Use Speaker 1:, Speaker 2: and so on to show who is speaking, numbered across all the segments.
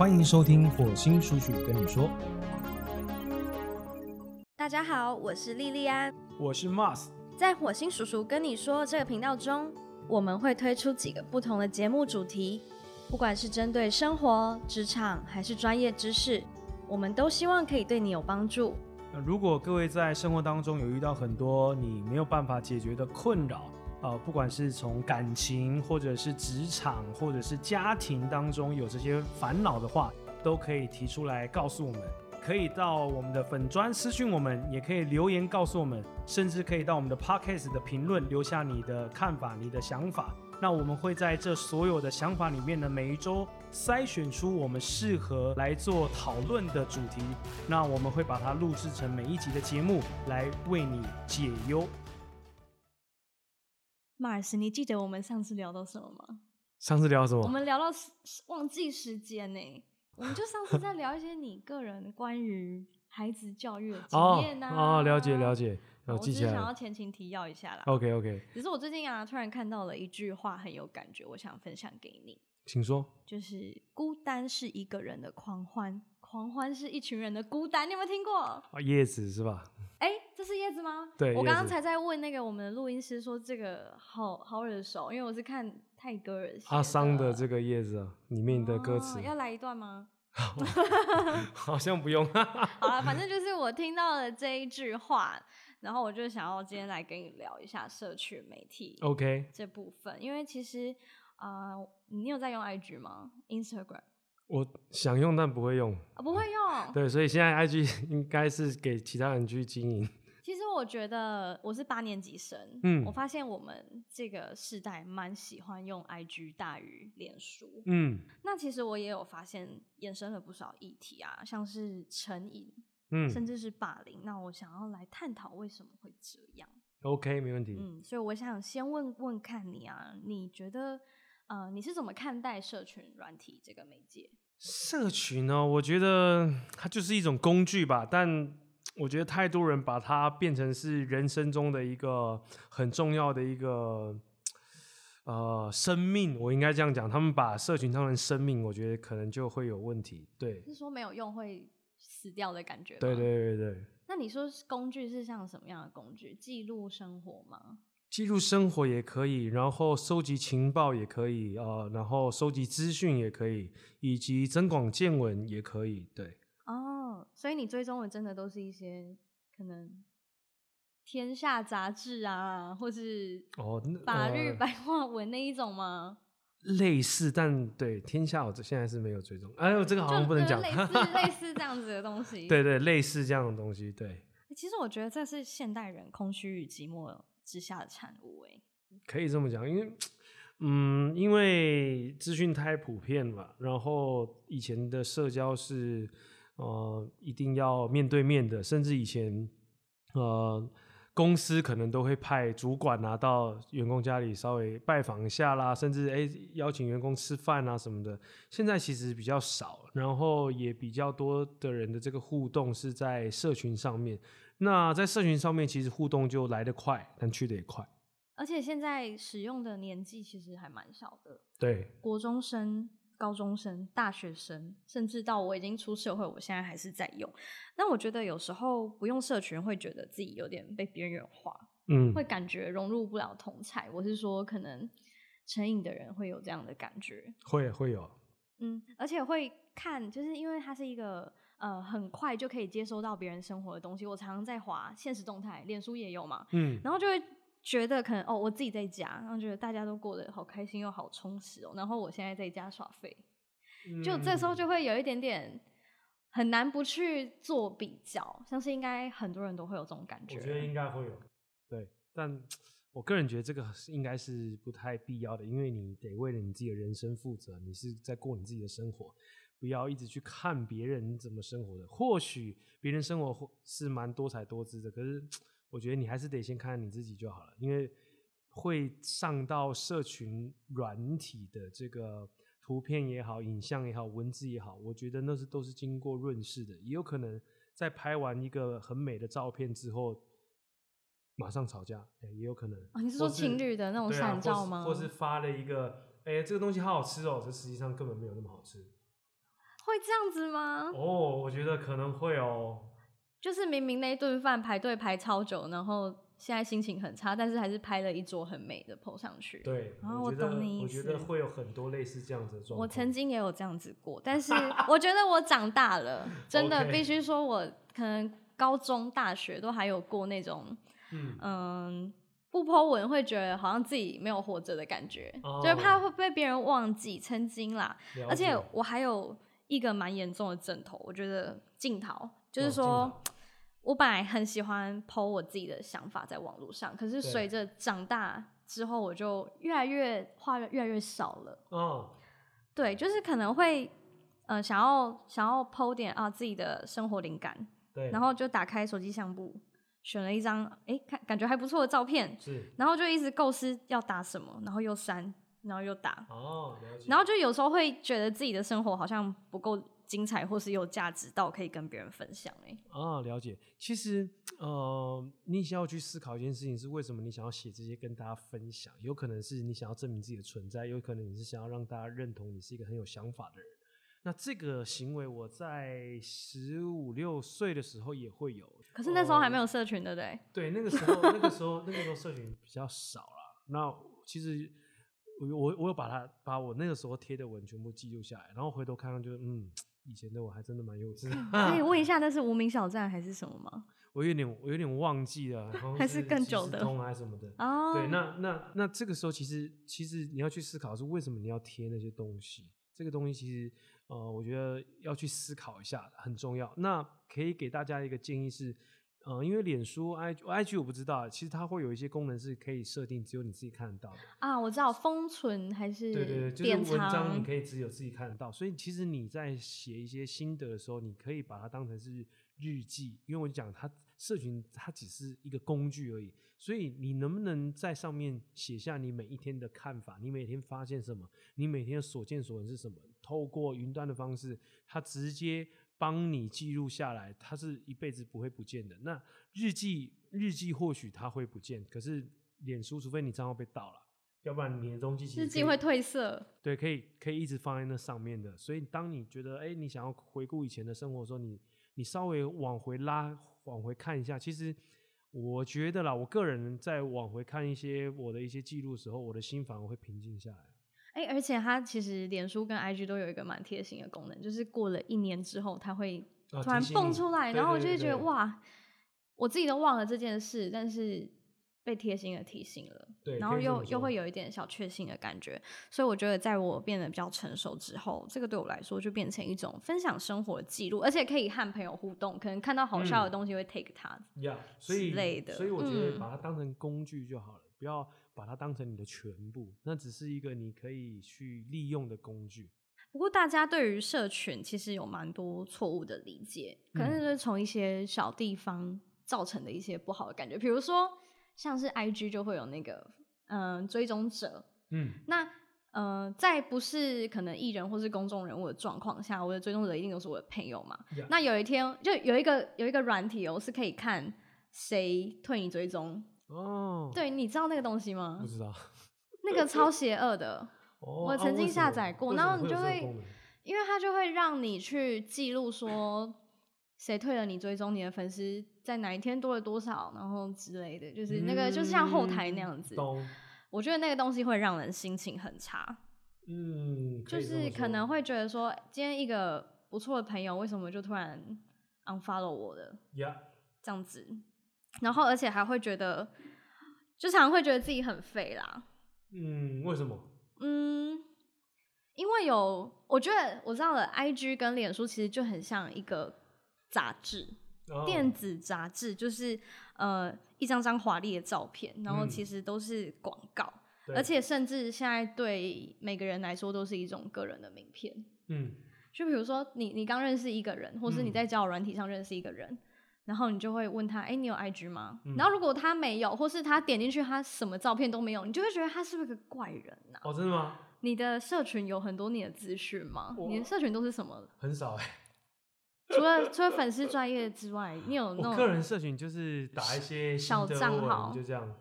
Speaker 1: 欢迎收听火星叔叔跟你说，
Speaker 2: 大家好，我是莉莉安。
Speaker 1: 我是 Mars。
Speaker 2: 在火星叔叔跟你说这个频道中，我们会推出几个不同的节目主题，不管是针对生活、职场还是专业知识，我们都希望可以对你有帮助。
Speaker 1: 那如果各位在生活当中有遇到很多你没有办法解决的困扰，呃，不管是从感情，或者是职场，或者是家庭当中有这些烦恼的话，都可以提出来告诉我们。可以到我们的粉砖私讯我们，也可以留言告诉我们，甚至可以到我们的 podcast 的评论留下你的看法、你的想法。那我们会在这所有的想法里面呢，每一周筛选出我们适合来做讨论的主题。那我们会把它录制成每一集的节目，来为你解忧。
Speaker 2: Mars，你记得我们上次聊到什么吗？
Speaker 1: 上次聊什么？
Speaker 2: 我们聊到忘记时间呢、我们就上次在聊一些你个人关于孩子教育的经
Speaker 1: 哦
Speaker 2: 验呐、
Speaker 1: 哦，了解了。解，
Speaker 2: 我
Speaker 1: 我记起来
Speaker 2: 只是想要。前情提要一下啦。
Speaker 1: OK OK，
Speaker 2: 只是我最近啊，突然看到了一句话很有感觉，我想分享给你，
Speaker 1: 请说。
Speaker 2: 就是孤单是一个人的狂欢，狂欢是一群人的孤单。你有没有听过？
Speaker 1: 啊，叶子是吧？
Speaker 2: 哎、这是叶子吗？
Speaker 1: 对
Speaker 2: 我刚刚才在问那个我们的录音师说这个好好耳熟，因为我是看泰戈尔
Speaker 1: 阿桑的这
Speaker 2: 个
Speaker 1: 个叶子啊，里面的歌词
Speaker 2: 哦、要来一段吗？
Speaker 1: 好像不用。
Speaker 2: 好了，反正就是我听到了这一句话，然后我就想要今天来跟你聊一下社区媒体
Speaker 1: OK，
Speaker 2: 这部分，因为其实啊、呃你有在用 IG 吗？Instagram
Speaker 1: 我想用但不会用。
Speaker 2: 啊、不会用。
Speaker 1: 对，所以现在 IG 应该是给其他人去经营。
Speaker 2: 其实我觉得我是八年级生，
Speaker 1: 嗯
Speaker 2: 我发现我们这个世代蛮喜欢用 IG 大于脸书。
Speaker 1: 嗯
Speaker 2: 那其实我也有发现衍生了不少议题啊，像是成瘾，
Speaker 1: 嗯
Speaker 2: 甚至是霸凌。那我想要来探讨为什么会这样。
Speaker 1: ，OK，没问题。
Speaker 2: 嗯，所以我想先问问看你啊，你觉得呃你是怎么看待社群软体这个媒介？
Speaker 1: 社群呢，我觉得它就是一种工具吧，但 我觉得太多人把它变成是人生中的一个很重要的一个呃生命，我应该这样讲，他们把社群当成生命，我觉得可能就会有问题。对，
Speaker 2: 是说没有用会死掉的感觉吗？
Speaker 1: 对对对对。
Speaker 2: 那你说工具是像什么样的工具？记录生活吗？
Speaker 1: 记录生活也可以，然后收集情报也可以，呃，然后收集资讯也可以，以及增广见闻也可以。对，
Speaker 2: 哦，所以你追踪的真的都是一些可能天下杂志啊，或是
Speaker 1: 哦，
Speaker 2: 法律
Speaker 1: 呃
Speaker 2: 白话文那一种吗？
Speaker 1: 类似，但对天下我这现在是没有追踪。哎呦，这个好像不能讲。
Speaker 2: 就是类似类似这样子的东 西。
Speaker 1: 对对，类似这样的东西，对，
Speaker 2: 其实我觉得这是现代人空虚与寂寞之下的产物。哎，
Speaker 1: 可以这么讲，因为。嗯，因为资讯太普遍了，然后以前的社交是呃一定要面对面的，甚至以前呃公司可能都会派主管啊到员工家里稍微拜访一下啦，甚至诶邀请员工吃饭啊什么的。现在其实比较少，然后也比较多的人的这个互动是在社群上面。那在社群上面，其实互动就来得快，但去得也快。
Speaker 2: 而且现在使用的年纪其实还蛮小的，
Speaker 1: 对，
Speaker 2: 国中生、高中生、大学生，甚至到我已经出社会，我现在还是在用。那我觉得有时候不用社群，会觉得自己有点被边缘化，
Speaker 1: 嗯，
Speaker 2: 会感觉融入不了同才。我是说，可能成瘾的人会有这样的感觉。
Speaker 1: 会会有，
Speaker 2: 嗯，而且会看，就是因为它是一个呃很快就可以接收到别人生活的东西。我常常在滑现实动态，脸书也有嘛，
Speaker 1: 嗯，
Speaker 2: 然后就会觉得可能哦，我自己在家，然后觉得大家都过得好开心又好充实哦，然后我现在在家耍废，就这时候
Speaker 1: 嗯
Speaker 2: 就会有一点点很难不去做比较，相信应该很多人都会有这种感觉。
Speaker 1: 我觉得应该会有，对，但 我个人觉得这个应该是不太必要的，因为你得为了你自己的人生负责，你是在过你自己的生活，不要一直去看别人怎么生活的。或许别人生活是蛮多彩多姿的，可是我觉得你还是得先看看你自己就好了，因为会上到社群软体的这个图片也好、影像也好、文字也好，我觉得那是都是经过润饰的，也有可能在拍完一个很美的照片之后，马上吵架，哎、也有可能。
Speaker 2: 哦，你是说情侣的那种闪照吗？
Speaker 1: 或是发了一个，哎、这个东西好好吃哦，这实际上根本没有那么好吃。
Speaker 2: 会这样子吗？
Speaker 1: 哦，我觉得可能会哦。
Speaker 2: 就是明明那顿饭排队排超久，然后现在心情很差，但是还是拍了一桌很美的 po 上去。
Speaker 1: 对，
Speaker 2: 啊我
Speaker 1: 我觉得
Speaker 2: 懂你意思
Speaker 1: 我觉得会有很多类似这样子的状况。
Speaker 2: 我曾经也有这样子过，但是我觉得我长大了，真的 必须说，我可能高中、大学都还有过那种，
Speaker 1: 嗯
Speaker 2: 嗯，不 po 文会觉得好像自己没有活着的感觉，
Speaker 1: 哦
Speaker 2: 就是怕会被别人忘记。曾经啦，而且我还有一个蛮严重的枕头，我觉得镜头就是
Speaker 1: 哦
Speaker 2: 说。我本来很喜欢 PO 我自己的想法在网络上，可是
Speaker 1: 对
Speaker 2: 随着长大之后，我就越来越话越来越少了。
Speaker 1: 哦，
Speaker 2: 对，就是可能会呃想要想要 PO 点啊自己的生活灵感，
Speaker 1: 对，
Speaker 2: 然后就打开手机相簿，选了一张诶看感觉还不错的照片，
Speaker 1: 是
Speaker 2: 然后就一直构思要打什么，然后又删，然后又打，
Speaker 1: 哦。
Speaker 2: 然后就有时候会觉得自己的生活好像不够精彩，或是有价值到可以跟别人分享诶。
Speaker 1: 啊，了解。其实，呃，你想要去思考一件事情，是为什么你想要写这些跟大家分享？有可能是你想要证明自己的存在，有可能你是想要让大家认同你是一个很有想法的人。那这个行为，我在十五六岁的时候也会有。
Speaker 2: 可是那时候还没
Speaker 1: 有。
Speaker 2: 有社群，对不对？
Speaker 1: 对，那个时候，那个时候，那个时候社群比较少啦。那其实我我我有把它把我那个时候贴的文全部记录下来，然后回头看看就，嗯，以前的我还真的蛮幼稚的。
Speaker 2: 可以问一下，那是无名小站还是什么吗？
Speaker 1: 我有点我有点忘记了，
Speaker 2: 还是更久的
Speaker 1: 还是什么的。
Speaker 2: 哦，
Speaker 1: 对，那那那这个时候其实其实你要去思考是为什么你要贴那些东西，这个东西其实呃，我觉得要去思考一下，很重要。那可以给大家一个建议是，呃，因为脸书、i IG 我不知道，其实它会有一些功能是可以设定只有你自己看得到的。
Speaker 2: 啊，我知道封存还是
Speaker 1: 对对对，就是文章你，可以只有自己看得到，所以其实你在写一些心得的时候，你可以把它当成是日记，因为我讲它社群它只是一个工具而已，所以你能不能在上面写下你每一天的看法，你每天发现什么，你每天的所见所闻是什么，透过云端的方式，它直接帮你记录下来，它是一辈子不会不见的。那日记日记或许它会不见，可是脸书除非你账号被盗了。要不然你的东西其实可以
Speaker 2: 日记会褪色。
Speaker 1: 对，可以可以一直放在那上面的。所以当你觉得哎、你想要回顾以前的生活的时候，你你稍微往回拉，往回看一下，其实我觉得啦，我个人在往回看一些我的一些记录的时候，我的心反而会平静下来。
Speaker 2: 哎、而且它其实脸书跟 IG 都有一个蛮贴心的功能，就是过了一年之后，它会
Speaker 1: 啊
Speaker 2: 突然蹦出来，
Speaker 1: 对
Speaker 2: 然后我就会觉得
Speaker 1: 对
Speaker 2: 哇，我自己都忘了这件事，但是被贴心的提醒了，
Speaker 1: 对
Speaker 2: 然后又又会有一点小确幸的感觉，所以我觉得在我变得比较成熟之后，这个对我来说就变成一种分享生活的记录，而且可以和朋友互动，可能看到好笑的
Speaker 1: 嗯
Speaker 2: 东西会 take 它。
Speaker 1: 呀、所以
Speaker 2: 之类的
Speaker 1: 所以我觉得
Speaker 2: 嗯
Speaker 1: 把它当成工具就好了，不要把它当成你的全部，那只是一个你可以去利用的工具。
Speaker 2: 不过大家对于社群其实有蛮多错误的理解，可能
Speaker 1: 嗯
Speaker 2: 就是从一些小地方造成的一些不好的感觉，比如说像是 IG 就会有那个嗯、追踪者，
Speaker 1: 嗯，
Speaker 2: 那呃在不是可能艺人或是公众人物的状况下，我的追踪者一定都是我的朋友嘛。
Speaker 1: 呀
Speaker 2: 那有一天就有一个有一个软体哦，是可以看谁退你追踪，
Speaker 1: 哦，
Speaker 2: 对，你知道那个东西吗
Speaker 1: 不？知道。
Speaker 2: 那个超邪恶的。我曾经下载过
Speaker 1: 为
Speaker 2: 然后你就会因为它就会让你去记录说谁退了你追踪，你的粉丝在哪一天多了多少，然后之类的，就是那个、就是像后台那样子。我觉得那个东西会让人心情很差，
Speaker 1: 嗯，
Speaker 2: 就是可能会觉得说，今天一个不错的朋友为什么就突然 unfollow 我了
Speaker 1: 呀，
Speaker 2: 这样子，然后而且还会觉得，就常常会觉得自己很废啦。
Speaker 1: 嗯，为什么？
Speaker 2: 嗯，因为有，我觉得我知道了，IG 跟脸书其实就很像一个杂志，
Speaker 1: 哦
Speaker 2: 电子杂志，就是呃一张张华丽的照片，然后
Speaker 1: 嗯
Speaker 2: 其实都是广告，
Speaker 1: 对
Speaker 2: 而且甚至现在对每个人来说都是一种个人的名片。
Speaker 1: 嗯，
Speaker 2: 就比如说你你刚认识一个人，或是你
Speaker 1: 嗯
Speaker 2: 在交友软体上认识一个人。然后你就会问他，哎、你有 IG 吗？
Speaker 1: 嗯
Speaker 2: 然后如果他没有，或是他点进去他什么照片都没有，你就会觉得他是不是个怪人呐、
Speaker 1: 哦，真的吗？
Speaker 2: 你的社群有很多你的资讯吗？你的社群都是什么？
Speaker 1: 很少哎、
Speaker 2: 除了除了粉丝专业之外，你有那种
Speaker 1: 我个人社群就是打一些
Speaker 2: 小账号
Speaker 1: 就这样。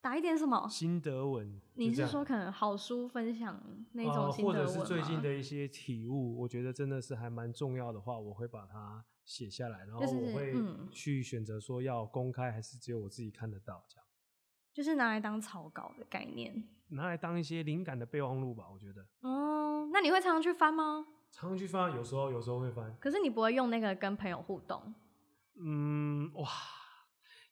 Speaker 2: 打一点什么？
Speaker 1: 心得文。
Speaker 2: 你是说可能好书分享那种
Speaker 1: 呃
Speaker 2: 心得文吗？
Speaker 1: 或者是最近的一些体悟，我觉得真的是还蛮重要的话，我会把它写下来，然后我会
Speaker 2: 嗯
Speaker 1: 去选择说要公开还是只有我自己看得到，这样
Speaker 2: 就是拿来当草稿的概念。
Speaker 1: 拿来当一些灵感的备忘录吧。我觉得
Speaker 2: 哦，那你会常常去翻吗？
Speaker 1: 常常去翻，有时候有时候会翻。
Speaker 2: 可是你不会用那个跟朋友互动，
Speaker 1: 嗯，哇，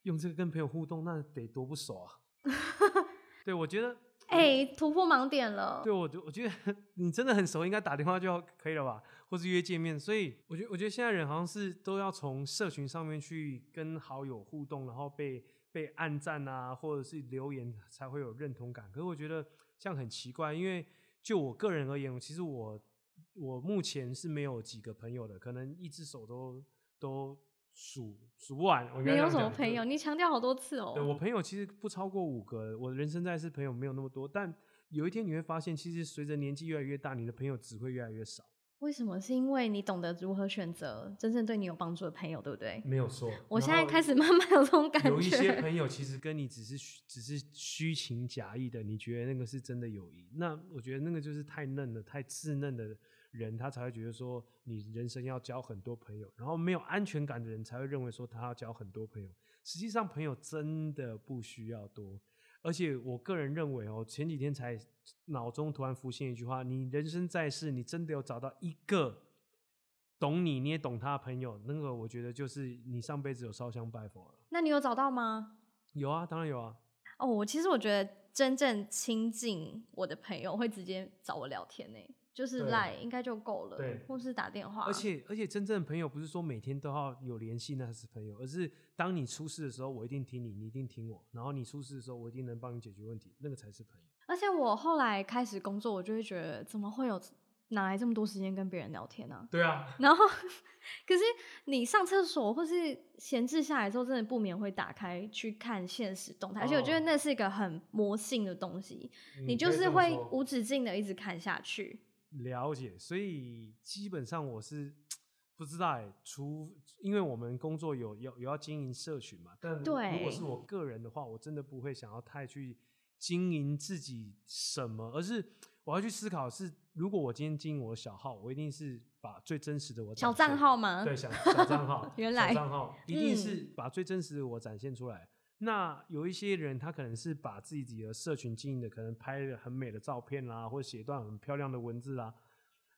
Speaker 1: 用这个跟朋友互动，那得多不熟啊！对，我觉得，
Speaker 2: 哎、突破盲点了。
Speaker 1: 对我，我觉得 你真的很熟，应该打电话就可以了吧，或是约见面。所以，我觉得，我觉得现在人好像是都要从社群上面去跟好友互动，然后被被按赞啊，或者是留言才会有认同感。可是我觉得这样很奇怪，因为就我个人而言，其实我我目前是没有几个朋友的，可能一只手都都数数不完。我应该
Speaker 2: 你有
Speaker 1: 样
Speaker 2: 什么朋友？你强调好多次哦。
Speaker 1: 对我朋友其实不超过五个，我人生在世朋友没有那么多，但有一天你会发现，其实随着年纪越来越大，你的朋友只会越来越少。
Speaker 2: 为什么？是因为你懂得如何选择真正对你有帮助的朋友，对不对？
Speaker 1: 没有错。
Speaker 2: 我现在开始慢慢有这种感觉。
Speaker 1: 有一些朋友其实跟你只是虚只是虚情假意的，你觉得那个是真的友谊，那我觉得那个就是太嫩了、太稚嫩的人，他才会觉得说你人生要交很多朋友，然后没有安全感的人才会认为说他要交很多朋友。实际上，朋友真的不需要多。而且我个人认为哦，前几天才脑中突然浮现一句话：你人生在世，你真的有找到一个懂你，你也懂他的朋友，那个我觉得就是你上辈子有烧香拜佛了。
Speaker 2: 那你有找到吗？
Speaker 1: 有啊，当然有啊。
Speaker 2: 哦，我其实我觉得真正亲近我的朋友会直接找我聊天呢，就是
Speaker 1: 对
Speaker 2: 赖应该就够了，
Speaker 1: 对
Speaker 2: 或是打电话。
Speaker 1: 而且而且，真正的朋友不是说每天都要有联系那是朋友，而是当你出事的时候，我一定听你，你一定听我，然后你出事的时候，我一定能帮你解决问题，那个才是朋友。
Speaker 2: 而且我后来开始工作，我就会觉得怎么会有哪来这么多时间跟别人聊天呢、
Speaker 1: 对啊，
Speaker 2: 然后，可是你上厕所或是闲置下来之后，真的不免会打开去看现实动态，而且我觉得
Speaker 1: 哦
Speaker 2: 那是一个很魔性的东西，你就是会无止境的一直看下去。
Speaker 1: 了解，所以基本上我是不知道哎，除因为我们工作有有有要经营社群嘛，但如果是我个人的话，我真的不会想要太去经营自己什么，而是我要去思考是，如果我今天经营我的小号，我一定是把最真实的我
Speaker 2: 小账号吗？
Speaker 1: 对，小小账号，
Speaker 2: 原来
Speaker 1: 小账号一定
Speaker 2: 嗯
Speaker 1: 是把最真实的我展现出来。那有一些人，他可能是把自己的社群经营的，可能拍了很美的照片啦，或者写一段很漂亮的文字啦。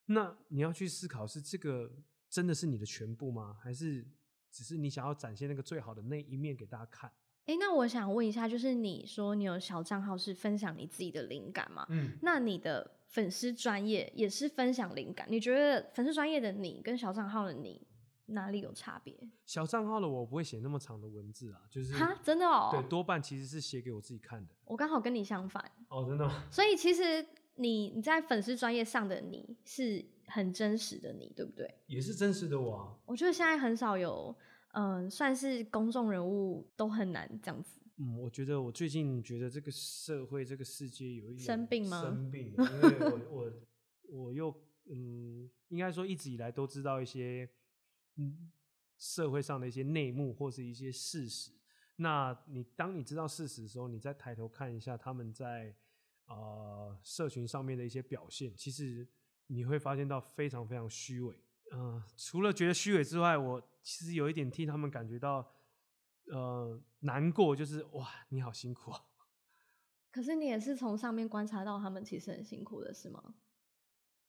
Speaker 1: 那你要去思考，是这个真的是你的全部吗？还是只是你想要展现那个最好的那一面给大家看？
Speaker 2: 诶，那我想问一下，就是你说你有小账号是分享你自己的灵感吗？
Speaker 1: 嗯，
Speaker 2: 那你的粉丝专业也是分享灵感？你觉得粉丝专业的你跟小账号的你哪里有差别？
Speaker 1: 小账号的我不会写那么长的文字啊，就是
Speaker 2: 哈，真的哦。
Speaker 1: 对，多半其实是写给我自己看的。
Speaker 2: 我刚好跟你相反，
Speaker 1: 哦，真的吗？
Speaker 2: 所以其实你你在粉丝专业上的你是很真实的你，对不对？
Speaker 1: 也是真实的我啊。
Speaker 2: 我觉得现在很少有，嗯、算是公众人物都很难这样子。
Speaker 1: 嗯，我觉得我最近觉得这个社会、这个世界有一点
Speaker 2: 生病吗
Speaker 1: 生病，因为我我我又嗯，应该说一直以来都知道一些嗯社会上的一些内幕或是一些事实。那你当你知道事实的时候，你再抬头看一下他们在呃社群上面的一些表现，其实你会发现到非常非常虚伪。嗯、除了觉得虚伪之外，我其实有一点替他们感觉到呃难过，就是哇，你好辛苦啊！
Speaker 2: 可是你也是从上面观察到他们其实很辛苦的，是吗？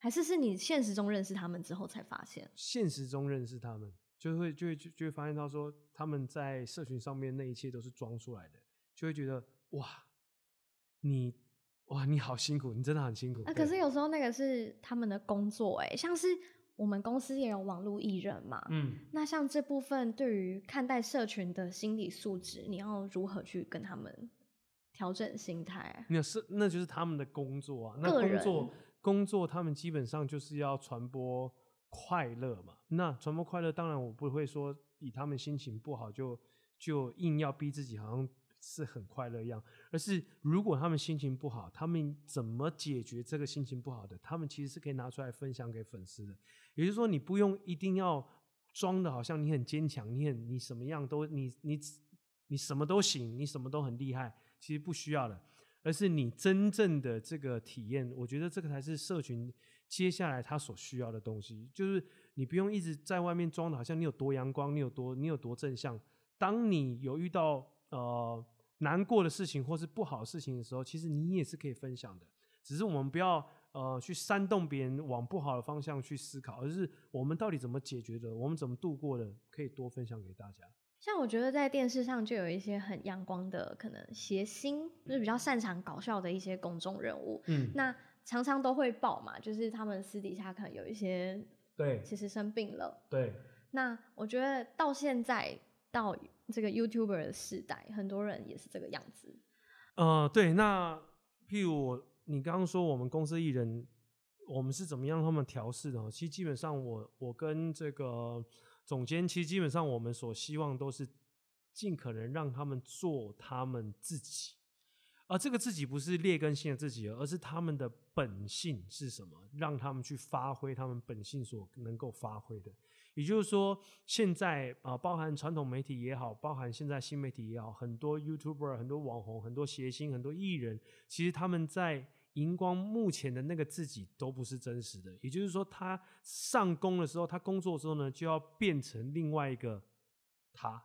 Speaker 2: 还是是你现实中认识他们之后才发现？
Speaker 1: 现实中认识他们，就会就会就就会发现到说他们在社群上面那一切都是装出来的，就会觉得哇，你哇你好辛苦，你真的很辛苦。
Speaker 2: 啊，可是有时候那个是他们的工作、欸，像是我们公司也有网络艺人嘛，
Speaker 1: 嗯，
Speaker 2: 那像这部分对于看待社群的心理素质，你要如何去跟他们调整心态啊？
Speaker 1: 那是那就是他们的工作啊，那工作工作他们基本上就是要传播快乐嘛。那传播快乐，当然我不会说以他们心情不好就就硬要逼自己好像是很快乐一样，而是如果他们心情不好，他们怎么解决这个心情不好的？他们其实是可以拿出来分享给粉丝的。也就是说，你不用一定要装的好像你很坚强，你很你什么样都你你你什么都行，你什么都很厉害。其实不需要的，而是你真正的这个体验。我觉得这个才是社群接下来他所需要的东西，就是你不用一直在外面装的，好像你有多阳光，你有多你有多正向。当你有遇到呃难过的事情或是不好的事情的时候，其实你也是可以分享的，只是我们不要。呃，去煽动别人往不好的方向去思考，而是我们到底怎么解决的，我们怎么度过的，可以多分享给大家。
Speaker 2: 像我觉得在电视上就有一些很阳光的，可能谐星，就是比较擅长搞笑的一些公众人物。嗯，那常常都会爆嘛，就是他们私底下可能有一些
Speaker 1: 对，
Speaker 2: 其实生病了。
Speaker 1: 对。
Speaker 2: 那我觉得到现在到这个 YouTuber 的时代，很多人也是这个样子。
Speaker 1: 呃，对。那譬如我。你刚刚说我们公司艺人，我们是怎么样他们调试的？其实基本上，我我跟这个总监，其实基本上我们所希望都是尽可能让他们做他们自己。而这个自己不是劣根性的自己，而是他们的本性是什么，让他们去发挥他们本性所能够发挥的。也就是说，现在啊，包含传统媒体也好，包含现在新媒体也好，很多 YouTuber、很多网红、很多谐星、很多艺人，其实他们在荧光目前的那个自己都不是真实的。也就是说，他上工的时候，他工作之后呢，就要变成另外一个他。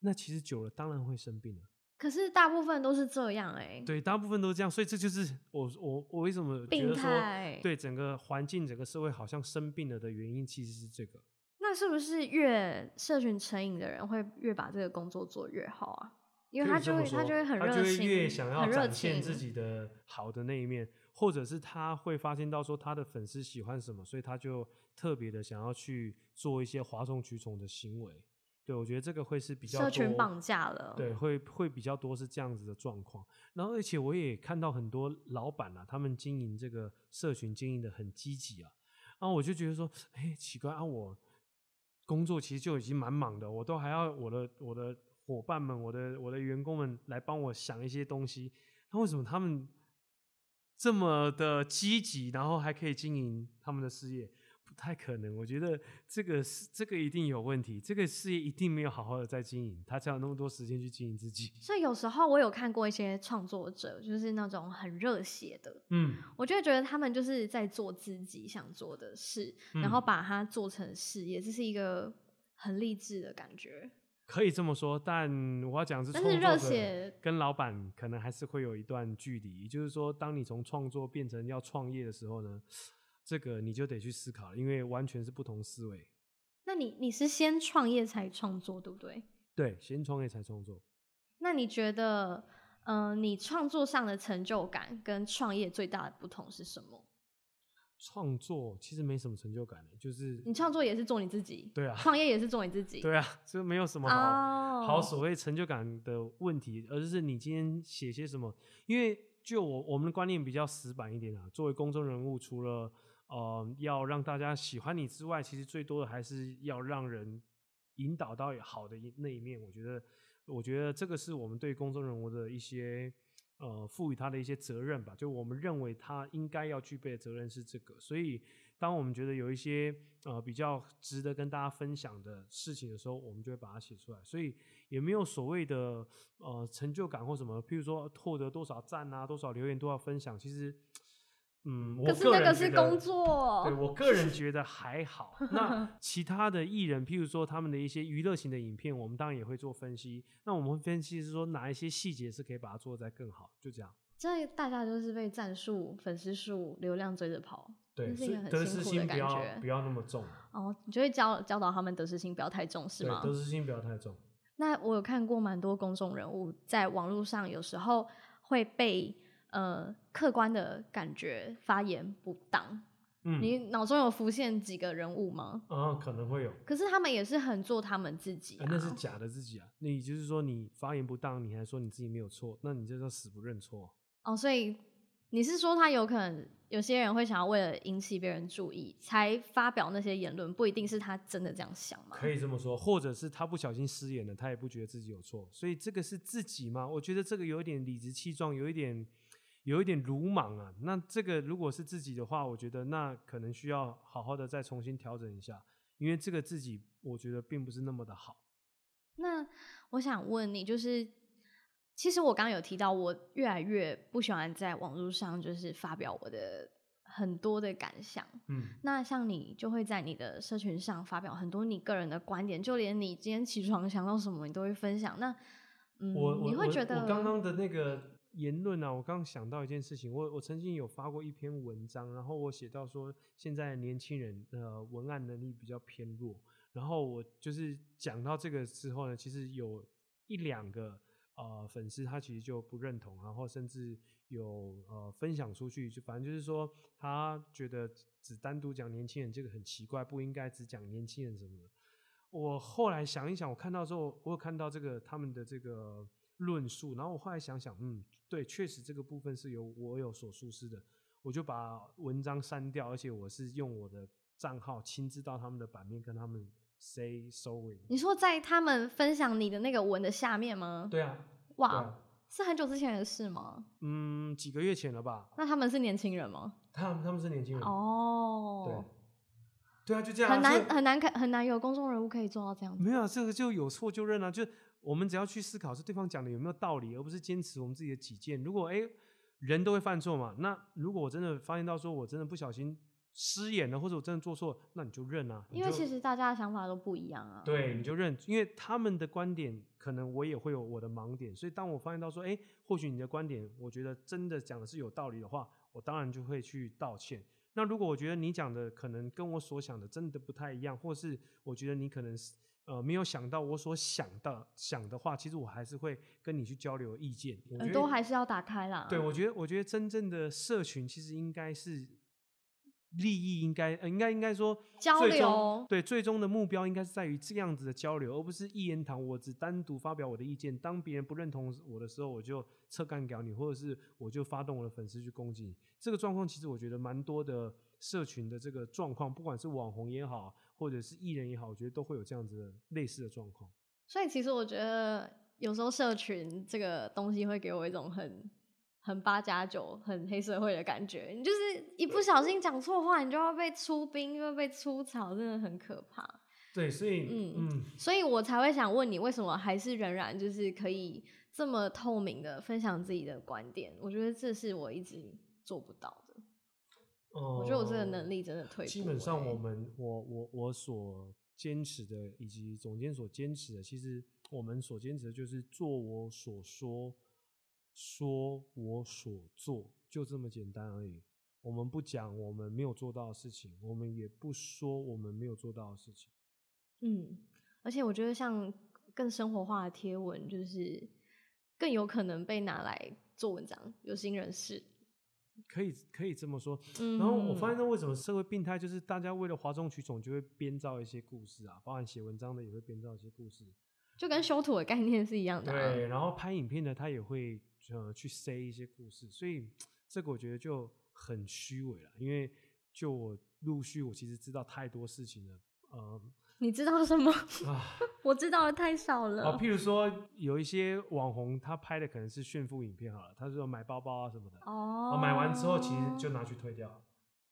Speaker 1: 那其实久了，当然会生病了。
Speaker 2: 可是大部分都是这样哎，
Speaker 1: 对，大部分都是这样，所以这就是我我我为什么觉得说，对整个环境、整个社会好像生病了的原因，其实是这个。
Speaker 2: 那是不是越社群成瘾的人会越把这个工作做越好啊？因为他就会他就会很热
Speaker 1: 情，越想要展现自己的好的那一面，或者是他会发现到说他的粉丝喜欢什么，所以他就特别的想要去做一些哗众取宠的行为。对，我觉得这个会是比较
Speaker 2: 社群绑架了。
Speaker 1: 对，会会比较多是这样子的状况。然后，而且我也看到很多老板啊，他们经营这个社群经营的很积极啊。然后我就觉得说，哎，奇怪啊，我工作其实就已经蛮忙的，我都还要我的我的伙伴们、我的我的员工们来帮我想一些东西。那为什么他们这么的积极，然后还可以经营他们的事业？不太可能，我觉得这个是这个一定有问题，这个事业一定没有好好的在经营，他才有那么多时间去经营自己。
Speaker 2: 所以有时候我有看过一些创作者，就是那种很热血的，嗯，我就觉得他们就是在做自己想做的事，然后把它做成事业，这是一个很励志的感觉。
Speaker 1: 可以这么说，但我要讲是，
Speaker 2: 但是热血
Speaker 1: 跟老板可能还是会有一段距离。也就是说，当你从创作变成要创业的时候呢？这个你就得去思考了，因为完全是不同思维。
Speaker 2: 那你你是先创业才创作，对不对？
Speaker 1: 对，先创业才创作。
Speaker 2: 那你觉得，嗯，你创作上的成就感跟创业最大的不同是什么？
Speaker 1: 创作其实没什么成就感的，就是
Speaker 2: 你创作也是做你自己，
Speaker 1: 对啊，
Speaker 2: 创业也是做你自己，
Speaker 1: 对啊，就没有什么好好所谓成就感的问题，而是你今天写些什么。因为就我我们的观念比较死板一点啊，作为公众人物，除了呃，要让大家喜欢你之外，其实最多的还是要让人引导到好的那一面。我觉得，我觉得这个是我们对公众人物的一些呃赋予他的一些责任吧。就我们认为他应该要具备的责任是这个。所以，当我们觉得有一些呃比较值得跟大家分享的事情的时候，我们就会把它写出来。所以也没有所谓的呃成就感或什么，譬如说获得多少赞啊，多少留言，多少分享，其实。嗯，
Speaker 2: 可是那个是工作。
Speaker 1: 对我 个人觉得还好。那 其他的艺人，譬如说他们的一些娱乐型的影片，我们当然也会做分析。那我们会分析是说哪一些细节是可以把它做得再更好，就这样。
Speaker 2: 这大家都是被战术、粉丝数、流量追着跑，
Speaker 1: 对，
Speaker 2: 是一个
Speaker 1: 很
Speaker 2: 辛苦的感
Speaker 1: 觉。不要那么重。
Speaker 2: 哦，你就会教教导他们得失心不要太重，是吗？
Speaker 1: 得失心不要太重。
Speaker 2: 那我有看过蛮多公众人物在网络上，有时候会被。呃，客观的感觉发言不当。嗯，你脑中有浮现几个人物吗？
Speaker 1: 啊，可能会有。
Speaker 2: 可是他们也是很做他们自己。
Speaker 1: 那是假的自己啊！你就是说你发言不当，你还说你自己没有错，那你就叫死不认错。
Speaker 2: 哦，所以你是说他有可能有些人会想要为了引起别人注意才发表那些言论，不一定是他真的这样想吗？
Speaker 1: 可以这么说，或者是他不小心失言了，他也不觉得自己有错，所以这个是自己吗？我觉得这个有一点理直气壮，有一点。有一点鲁莽啊，那这个如果是自己的话，我觉得那可能需要好好的再重新调整一下，因为这个自己我觉得并不是那么的好。
Speaker 2: 那我想问你，就是其实我刚刚有提到，我越来越不喜欢在网络上就是发表我的很多的感想。
Speaker 1: 嗯，
Speaker 2: 那像你就会在你的社群上发表很多你个人的观点，就连你今天起床想到什么，你都会分享。那嗯，
Speaker 1: 我
Speaker 2: 你会觉得
Speaker 1: 我刚刚的那个言论啊，我刚想到一件事情，我我曾经有发过一篇文章，然后我写到说，现在年轻人呃文案能力比较偏弱，然后我就是讲到这个之后呢，其实有一两个呃粉丝他其实就不认同，然后甚至有呃分享出去，就反正就是说他觉得只单独讲年轻人这个很奇怪，不应该只讲年轻人什么的。我后来想一想，我看到之后，我有看到这个他们的这个论述，然后我后来想想，嗯，对，确实这个部分是有我有所疏失的，我就把文章删掉，而且我是用我的账号亲自到他们的版面跟他们 say sorry。
Speaker 2: 你说在他们分享你的那个文的下面吗？
Speaker 1: 对啊，
Speaker 2: 哇，是很久之前的事吗？
Speaker 1: 嗯，几个月前了吧？
Speaker 2: 那他们是年轻人吗？
Speaker 1: 他们他们是年轻人，
Speaker 2: 哦，
Speaker 1: 对，对啊，就这样啊，
Speaker 2: 很难很难看很难有公众人物可以做到这样子。
Speaker 1: 没有啊，这个就有错就认啊，就我们只要去思考是对方讲的有没有道理，而不是坚持我们自己的己见。如果哎人都会犯错嘛，那如果我真的发现到说我真的不小心失言了，或者我真的做错，那你就认啊，
Speaker 2: 因为其实大家的想法都不一样啊。
Speaker 1: 对你就认，因为他们的观点可能我也会有我的盲点，所以当我发现到说，哎，或许你的观点我觉得真的讲的是有道理的话，我当然就会去道歉。那如果我觉得你讲的可能跟我所想的真的不太一样，或是我觉得你可能是呃没有想到我所想到想的话，其实我还是会跟你去交流意见。我觉
Speaker 2: 耳
Speaker 1: 得
Speaker 2: 朵还是要打开啦。
Speaker 1: 对，我觉得我觉得真正的社群其实应该是利益应该呃应该应该说
Speaker 2: 交
Speaker 1: 最终
Speaker 2: 流
Speaker 1: 对最终的目标应该是在于这样子的交流，而不是一言堂，我只单独发表我的意见，当别人不认同我的时候，我就侧干掉你，或者是我就发动我的粉丝去攻击你。这个状况其实我觉得蛮多的社群的这个状况，不管是网红也好，或者是艺人也好，我觉得都会有这样子的类似的状况。
Speaker 2: 所以其实我觉得有时候社群这个东西会给我一种很很八加九、很黑社会的感觉。你就是一不小心讲错话，你就要被出兵，又要被出草，真的很可怕。
Speaker 1: 对，所以
Speaker 2: 嗯
Speaker 1: 嗯
Speaker 2: 所以我才会想问你，为什么还是仍然就是可以这么透明的分享自己的观点？我觉得这是我一直做不到的。我觉得我这个能力真的退步、
Speaker 1: 哦基本上，
Speaker 2: 欸
Speaker 1: 我们我我我所坚持的，以及总监所坚持的，其实我们所坚持的就是做我所说，说我所做，就这么简单而已。我们不讲我们没有做到的事情，我们也不说我们没有做到的事情。
Speaker 2: 嗯，而且我觉得像更生活化的贴文，就是更有可能被拿来做文章，有心人士。
Speaker 1: 可以可以这么说。
Speaker 2: 嗯，
Speaker 1: 然后我发现为什么社会病态，就是大家为了哗众取宠，就会编造一些故事啊，包含写文章的也会编造一些故事。
Speaker 2: 就跟修图的概念是一样的、啊。
Speaker 1: 对，然后拍影片的他也会呃去塞一些故事，所以 这个我觉得就很虚伪了。因为就我陆续我其实知道太多事情了，呃
Speaker 2: 你知道什么？
Speaker 1: 啊
Speaker 2: 我知道的太少了。
Speaker 1: 哦，譬如说有一些网红他拍的可能是炫富影片好了，他说买包包啊什么的，
Speaker 2: 哦
Speaker 1: 啊，买完之后其实就拿去退掉，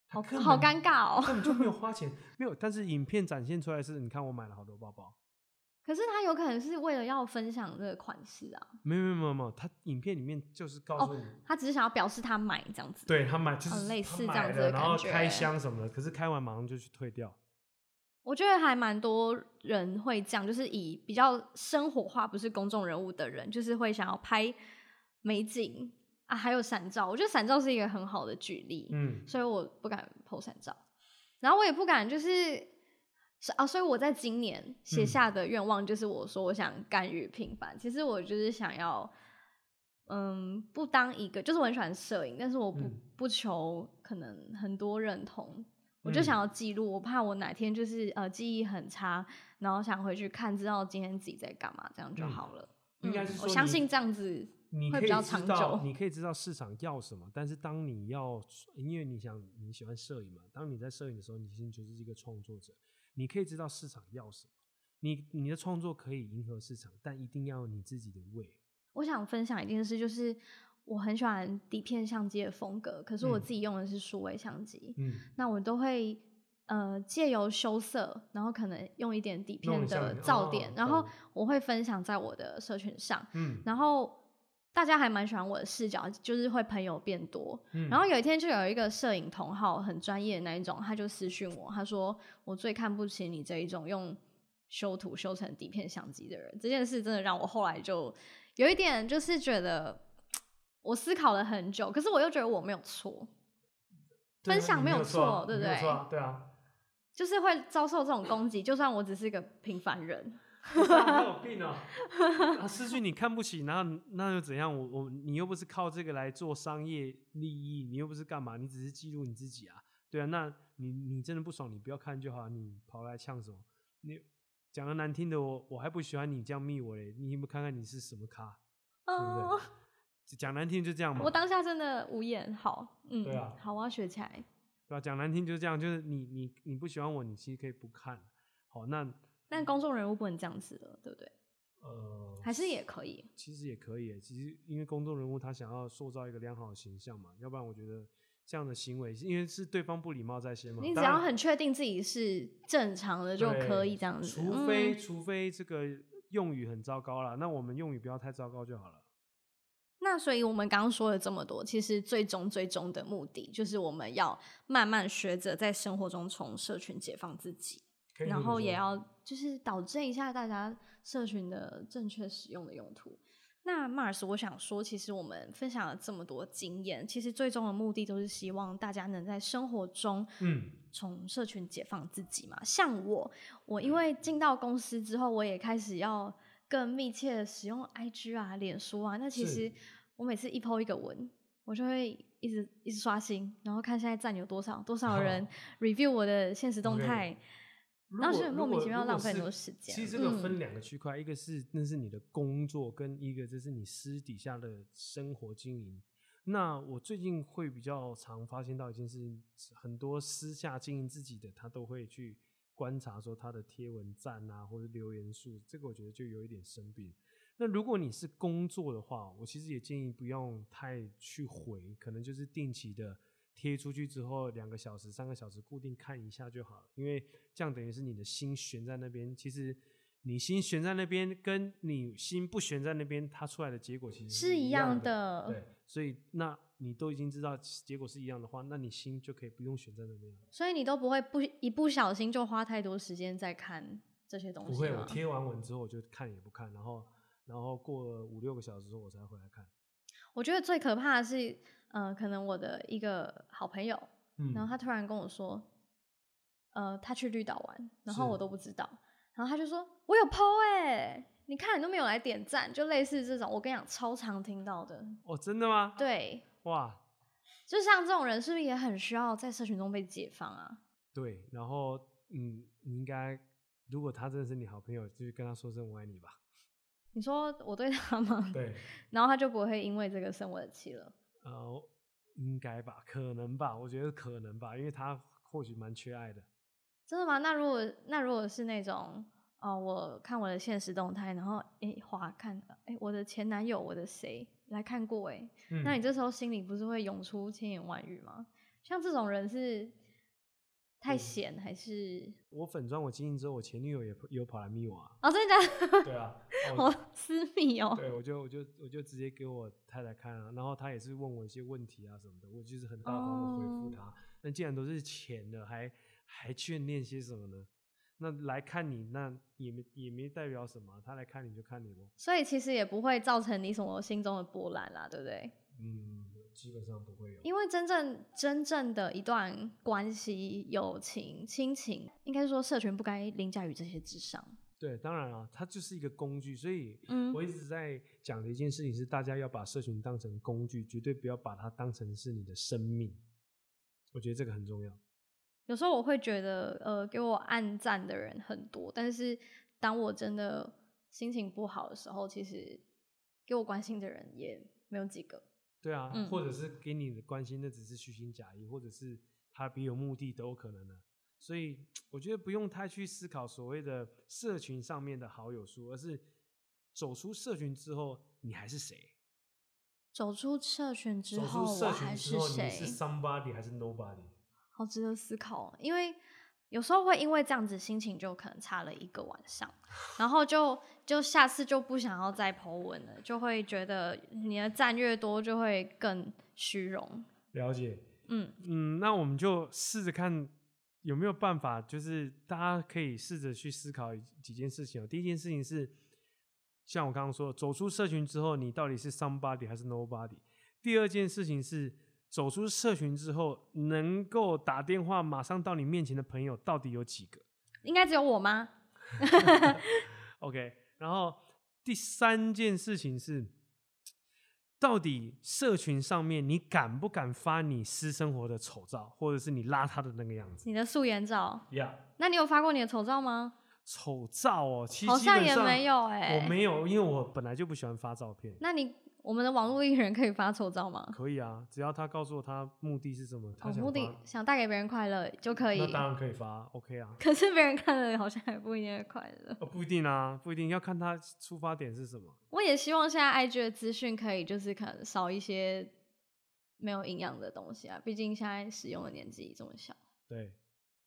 Speaker 1: 他
Speaker 2: 好好尴尬哦。
Speaker 1: 根本就没有花钱，没有，但是影片展现出来是，你看我买了好多包包，
Speaker 2: 可是他有可能是为了要分享这个款式啊，
Speaker 1: 没有没有没有没有，他影片里面就是告诉你。
Speaker 2: 他只是想要表示他买这样子。
Speaker 1: 对他买就是
Speaker 2: 哦类似这样子
Speaker 1: 然后开箱什么的，可是开完马上就去退掉。
Speaker 2: 我觉得还蛮多人会这样，就是以比较生活化，不是公众人物的人，就是会想要拍美景啊，还有闪照。我觉得闪照是一个很好的举例，
Speaker 1: 嗯，
Speaker 2: 所以我不敢 PO 闪照，然后我也不敢就是。是啊，所以我在今年写
Speaker 1: 嗯
Speaker 2: 下的愿望就是我说我想甘于平凡。其实我就是想要，嗯，不当一个，就是我很喜欢摄影，但是我不、
Speaker 1: 嗯
Speaker 2: 不求可能很多认同，我就
Speaker 1: 嗯
Speaker 2: 想要记录。我怕我哪天就是呃记忆很差，然后想回去看，知道今天自己在干嘛，这样就
Speaker 1: 嗯
Speaker 2: 好了。
Speaker 1: 应该
Speaker 2: 嗯
Speaker 1: 是
Speaker 2: 我相信这样子
Speaker 1: 你可以
Speaker 2: 会比较长
Speaker 1: 知道，
Speaker 2: 久。
Speaker 1: 你可以知道市场要什么，但是当你要，因为你想你喜欢摄影嘛，当你在摄影的时候，你其实就是一个创作者，你可以知道市场要什么，你你的创作可以迎合市场，但一定要有你自己的味。
Speaker 2: 我想分享一件事，就是我很喜欢底片相机的风格，可是我
Speaker 1: 嗯
Speaker 2: 自己用的是数位相机，
Speaker 1: 嗯，
Speaker 2: 那我都会呃借由修色，然后可能用一点底片的噪点，然后我会分享在我的社群上。
Speaker 1: 嗯，
Speaker 2: 然后大家还蛮喜欢我的视角，就是会朋友变多。
Speaker 1: 嗯
Speaker 2: 然后有一天就有一个摄影同好，很专业的那一种，他就私讯我，他说我最看不起你这一种用修图修成底片相机的人。这件事真的让我后来就有一点就是觉得，我思考了很久，可是我又觉得我没有错，分享没有
Speaker 1: 错啊
Speaker 2: 对不对
Speaker 1: 你没错啊对啊，
Speaker 2: 就是会遭受这种攻击，就算我只是一个平凡人。
Speaker 1: 你有病哦！啊，失去你看不起，然后那又怎样？我我你又不是靠这个来做商业利益，你又不是干嘛？你只是记录你自己啊，对啊。那你你真的不爽，你不要看就好，你跑来呛什么？你讲的难听的，我我还不喜欢你这样密我嘞，你有没有看看你是什么咖？对不
Speaker 2: 哦，
Speaker 1: 对？讲难听就这样嘛，
Speaker 2: 我当下真的无言。好，嗯，
Speaker 1: 对啊
Speaker 2: 好，我要学起来。
Speaker 1: 对吧？讲难听就是这样，就是你你你不喜欢我，你其实可以不看。好，那
Speaker 2: 但公众人物不能这样子了，对不对？
Speaker 1: 呃，
Speaker 2: 还是也可以。
Speaker 1: 其实也可以，其实因为公众人物他想要塑造一个良好的形象嘛，要不然我觉得这样的行为，因为是对方不礼貌在先嘛。
Speaker 2: 你只要很确定自己是正常的就可以这样子。
Speaker 1: 除非、
Speaker 2: 嗯
Speaker 1: 除非这个用语很糟糕了，那我们用语不要太糟糕就好了。
Speaker 2: 那所以我们刚刚说了这么多，其实最终最终的目的就是我们要慢慢学着在生活中从社群解放自己，然后也要就是导正一下大家社群的正确使用的用途。那 Mars，我想说，其实我们分享了这么多经验，其实最终的目的都是希望大家能在生活中
Speaker 1: 嗯，
Speaker 2: 从社群解放自己嘛。像我，我因为进到公司之后，我也开始要更密切的使用 IG 啊、脸书啊。那其实我每次一 po 一个文，我就会一直一直刷新，然后看现在赞有多少，多少人 review 我的现实动态。然后就很莫名其妙浪费很多时间
Speaker 1: 其实这个
Speaker 2: 嗯
Speaker 1: 分两个区块，一个是那是你的工作，跟一个就是你私底下的生活经营。那我最近会比较常发现到一件事情，很多私下经营自己的，他都会去观察说他的贴文赞啊，或者留言数，这个我觉得就有一点生病。那如果你是工作的话，我其实也建议不用太去回，可能就是定期的贴出去之后，两个小时、三个小时固定看一下就好了，因为这样等于是你的心悬在那边。其实你心悬在那边，跟你心不悬在那边，它出来的结果其实
Speaker 2: 是一样
Speaker 1: 的。
Speaker 2: 的
Speaker 1: 对，所以那你都已经知道结果是一样的话，那你心就可以不用悬在那边了。
Speaker 2: 所以你都不会不一不小心就花太多时间在看这些东西
Speaker 1: 不会，我贴完文之后我就看也不看，然后然后过了五六个小时之后我才回来看。
Speaker 2: 我觉得最可怕的是，呃，可能我的一个好朋友，
Speaker 1: 嗯，
Speaker 2: 然后他突然跟我说，呃，他去绿岛玩，然后我都不知道，然后他就说我有 PO 哎、你看你都没有来点赞，就类似这种，我跟你讲，超常听到的，
Speaker 1: 哦，真的吗？，
Speaker 2: 对，
Speaker 1: 哇，
Speaker 2: 就像这种人，是不是也很需要在社群中被解放啊？
Speaker 1: 对，然后嗯，你应该如果他真的是你好朋友，就去跟他说声我爱你吧。
Speaker 2: 你说我对他吗？
Speaker 1: 对，
Speaker 2: 然后他就不会因为这个生我的气了。
Speaker 1: 呃，应该吧，可能吧，我觉得可能吧，因为他或许蛮缺爱的。
Speaker 2: 真的吗？那如果那如果是那种哦，我看我的现实动态，然后诶划看，诶我的前男友，我的谁来看过诶，
Speaker 1: 嗯
Speaker 2: 那你这时候心里不是会涌出千言万语吗？像这种人是太
Speaker 1: 嗯
Speaker 2: 闲还是？
Speaker 1: 我粉砖我经营之后，我前女友也也有跑来密我啊。
Speaker 2: 哦，真的假的？
Speaker 1: 对啊，哦
Speaker 2: 好私密哦。
Speaker 1: 对，我就我就我就直接给我太太看啊，然后她也是问我一些问题啊什么的，我就是很大方的回复
Speaker 2: 哦
Speaker 1: 她。那既然都是钱了，还还眷恋些什么呢？那来看你，那也没也没代表什么啊，他来看你就看你咯。
Speaker 2: 所以其实也不会造成你什么心中的波澜啦，对不对？
Speaker 1: 嗯，基本上不会有。
Speaker 2: 因为真正真正的一段关系、友情、亲情，应该说社群不该凌驾于这些之上。
Speaker 1: 对，当然啊，它就是一个工具，所以
Speaker 2: 嗯
Speaker 1: 我一直在讲的一件事情是，大家要把社群当成工具，绝对不要把它当成是你的生命。我觉得这个很重要。
Speaker 2: 有时候我会觉得，呃，给我暗赞的人很多，但是当我真的心情不好的时候，其实给我关心的人也没有几个。
Speaker 1: 对啊，
Speaker 2: 嗯
Speaker 1: 或者是给你的关心，那只是虚情假意，或者是他别有目的都有可能的。所以我觉得不用太去思考所谓的社群上面的好友数，而是走出社群之后，你还是谁？
Speaker 2: 走出社群之
Speaker 1: 走
Speaker 2: 后，我还
Speaker 1: 群之后，
Speaker 2: 谁
Speaker 1: 你？是 somebody 还是 nobody？
Speaker 2: 好值得思考哦，因为有时候会因为这样子心情就可能差了一个晚上，然后就就下次就不想要再 po 文了，就会觉得你的赞越多就会更虚荣。
Speaker 1: 了解，
Speaker 2: 嗯，
Speaker 1: 嗯，那我们就试着看有没有办法，就是大家可以试着去思考几件事情哦。第一件事情是，像我刚刚说，走出社群之后，你到底是 somebody 还是 nobody？第二件事情是，走出社群之后，能够打电话马上到你面前的朋友到底有几个
Speaker 2: 应该只有我吗？？
Speaker 1: OK，然后第三件事情是，到底社群上面你敢不敢发你私生活的丑照，或者是你邋遢的那个样子？
Speaker 2: 你的素颜照？
Speaker 1: 呀、
Speaker 2: 那你有发过你的丑照吗？
Speaker 1: 丑照哦，其实
Speaker 2: 好像也没有哎、
Speaker 1: 我没有，因为我本来就不喜欢发照片。
Speaker 2: 那你我们的网络艺人可以发丑照吗？
Speaker 1: 可以啊，只要他告诉我他目的是什么，他
Speaker 2: 哦，
Speaker 1: 想
Speaker 2: 目的
Speaker 1: 发
Speaker 2: 想带给别人快乐就可以
Speaker 1: 那。当然可以发，OK 啊。
Speaker 2: 可是别人看了好像也不一定会快乐。
Speaker 1: 哦，不一定啊，不一定要看他出发点是什么。
Speaker 2: 我也希望现在 IG 的资讯可以就是可能少一些没有营养的东西啊，毕竟现在使用的年纪这么小。
Speaker 1: 对，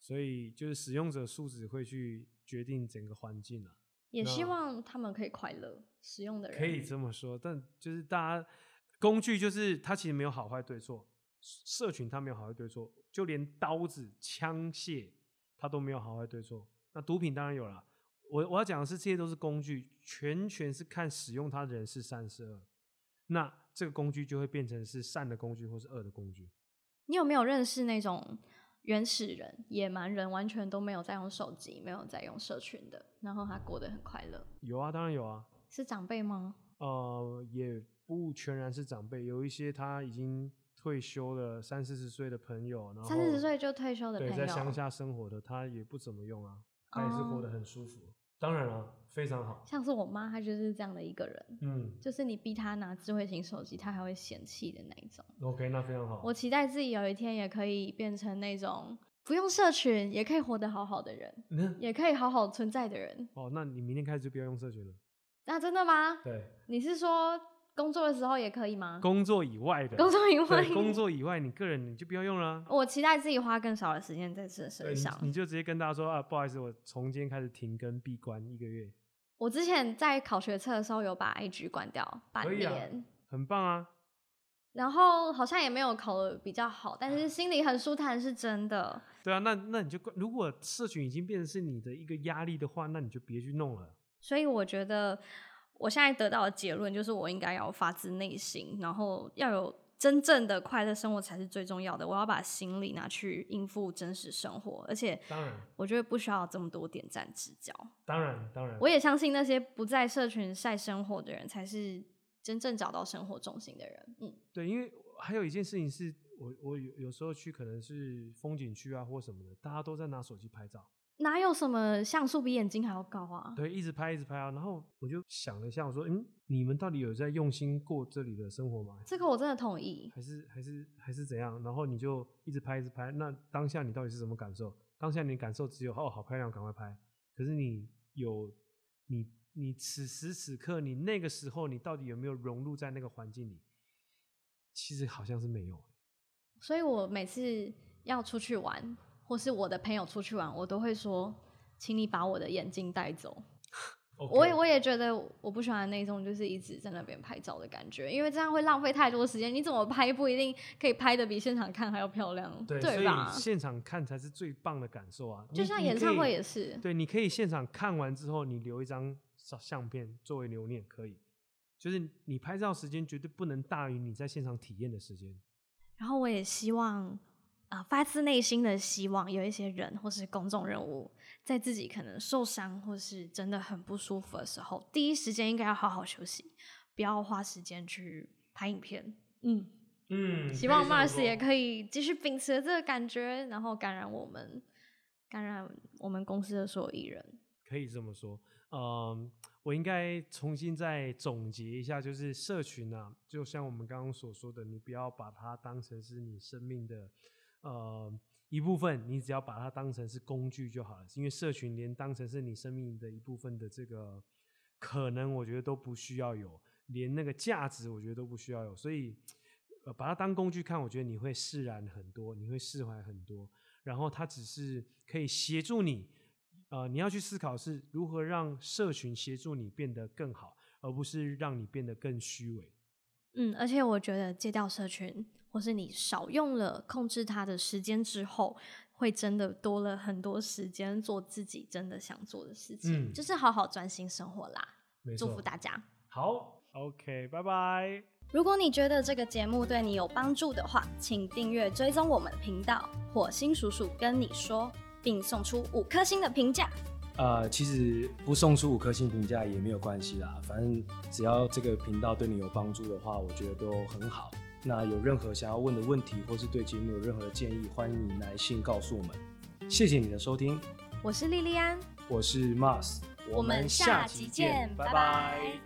Speaker 1: 所以就是使用者素质会去决定整个环境啊，
Speaker 2: 也希望他们可以快乐，使用的人
Speaker 1: 可以这么说。但就是大家工具就是它其实没有好坏对错，社群它没有好坏对错，就连刀子、枪械它都没有好坏对错。那毒品当然有了。我我要讲的是，这些都是工具，全全是看使用它的人是善是恶。那这个工具就会变成是善的工具，或是恶的工具。
Speaker 2: 你有没有认识那种原始人、野蛮人，完全都没有在用手机，没有在用社群的，然后他过得很快乐？
Speaker 1: 有啊，当然有啊。
Speaker 2: 是长辈吗？
Speaker 1: 呃，也不全然是长辈，有一些他已经退休了三四十岁的朋友，然后
Speaker 2: 三四十岁就退休的朋
Speaker 1: 对，
Speaker 2: 友，
Speaker 1: 在乡下生活的，他也不怎么用啊，他也是活得
Speaker 2: 哦
Speaker 1: 很舒服。当然了，非常好。
Speaker 2: 像是我妈，她就是这样的一个人，
Speaker 1: 嗯
Speaker 2: 就是你逼她拿智慧型手机，她还会嫌弃的那一种。
Speaker 1: ，OK，那非常好。
Speaker 2: 我期待自己有一天也可以变成那种不用社群也可以活得好好的人，
Speaker 1: 那
Speaker 2: 也可以好好存在的人。
Speaker 1: 哦，那你明天开始就不要用社群了。
Speaker 2: 那真的吗？
Speaker 1: 对，
Speaker 2: 你是说工作的时候也可以吗？
Speaker 1: 工作以外的，
Speaker 2: 工作以外，
Speaker 1: 工作以外，你个人你就不要用了啊。
Speaker 2: 我期待自己花更少的时间在这，身上。
Speaker 1: 你就直接跟大家说啊，不好意思，我从今天开始停更闭关一个月，
Speaker 2: 我之前在考学测的时候有把 IG 关掉半年，
Speaker 1: 很棒啊。
Speaker 2: 然后好像也没有考的比较好，但是 心里很舒坦是真的。
Speaker 1: 对啊，那那你就关如果社群已经变成是你的一个压力的话，那你就别去弄了。
Speaker 2: 所以我觉得我现在得到的结论就是，我应该要发自内心，然后要有真正的快乐生活才是最重要的。我要把心力拿去应付真实生活，而且
Speaker 1: 当然，
Speaker 2: 我觉得不需要这么多点赞之交。
Speaker 1: 当然，当然，
Speaker 2: 我也相信那些不在社群晒生活的人，才是真正找到生活重心的人。嗯，
Speaker 1: 对，因为还有一件事情是我我有有时候去可能是风景区啊或什么的，大家都在拿手机拍照，
Speaker 2: 哪有什么像素比眼睛还要高啊？
Speaker 1: 对，一直拍一直拍啊。然后我就想了一下，我说，嗯，你们到底有在用心过这里的生活吗？
Speaker 2: 这个我真的同意。
Speaker 1: 还是还是还是怎样？然后你就一直拍一直拍，那当下你到底是什么感受？当下你的感受只有哦，好漂亮，赶快拍。可是你有你你此时此刻你那个时候你到底有没有融入在那个环境里？其实好像是没有。
Speaker 2: 所以我每次要出去玩，或是我的朋友出去玩，我都会说，请你把我的眼镜带走。我也我也觉得我不喜欢那种就是一直在那边拍照的感觉，因为这样会浪费太多时间。你怎么拍不一定可以拍的比现场看还要漂亮，
Speaker 1: 对，所
Speaker 2: 吧
Speaker 1: 以？现场看才是最棒的感受啊！
Speaker 2: 就像演唱会也是，
Speaker 1: 对，你可以现场看完之后，你留一张照相片作为留念，可以。就是你拍照时间绝对不能大于你在现场体验的时间。
Speaker 2: 然后我也希望啊、发自内心的希望有一些人或是公众人物，在自己可能受伤或是真的很不舒服的时候，第一时间应该要好好休息，不要花时间去拍影片。嗯，
Speaker 1: 嗯
Speaker 2: 希望 Mars 也可以继续秉持这个感觉，然后感染我们，感染我们公司的所有艺人。
Speaker 1: 可以这么说。嗯，我应该重新再总结一下，就是社群啊，就像我们刚刚所说的，你不要把它当成是你生命的呃一部分，你只要把它当成是工具就好了。因为社群连当成是你生命的一部分的这个可能，我觉得都不需要有，连那个价值，我觉得都不需要有。所以，呃，把它当工具看，我觉得你会释然很多，你会释怀很多。然后它只是可以协助你，呃，你要去思考是如何让社群协助你变得更好，而不是让你变得更虚伪。
Speaker 2: 嗯，而且我觉得戒掉社群，或是你少用了控制它的时间之后，会真的多了很多时间做自己真的想做的事情，
Speaker 1: 嗯
Speaker 2: 就是好好专心生活啦。祝福大家。
Speaker 1: 好，OK，拜拜。
Speaker 2: 如果你觉得这个节目对你有帮助的话，请订阅追踪我们的频道“火星叔叔跟你说”，并送出五颗星的评价。
Speaker 3: 呃，其实不送出五颗星评价也没有关系啦，反正只要这个频道对你有帮助的话，我觉得都很好。那有任何想要问的问题，或是对节目有任何的建议，欢迎你来信告诉我们。谢谢你的收听，
Speaker 2: 我是莉莉安，
Speaker 3: 我是 Mars，
Speaker 2: 我们下集见，拜拜